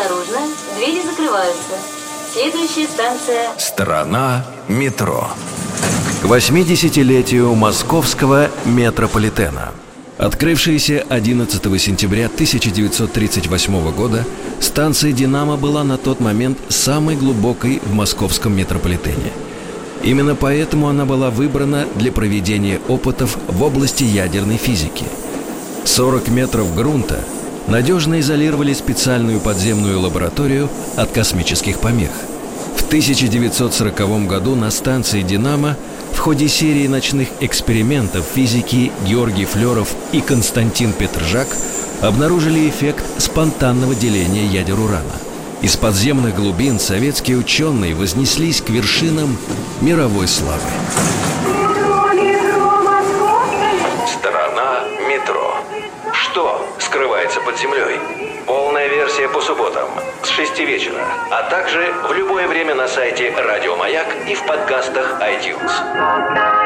Осторожно, двери закрываются. Следующая станция... Страна метро. К 80-летию московского метрополитена. Открывшаяся 11 сентября 1938 года, станция «Динамо» была на тот момент самой глубокой в московском метрополитене. Именно поэтому она была выбрана для проведения опытов в области ядерной физики. 40 метров грунта надежно изолировали специальную подземную лабораторию от космических помех. В 1940 году на станции «Динамо» в ходе серии ночных экспериментов физики Георгий Флеров и Константин Петржак обнаружили эффект спонтанного деления ядер урана. Из подземных глубин советские ученые вознеслись к вершинам мировой славы. Страна метро. Что скрывается под землей? Полная версия по субботам с 6 вечера, а также в любое время на сайте Радио Маяк и в подкастах iTunes.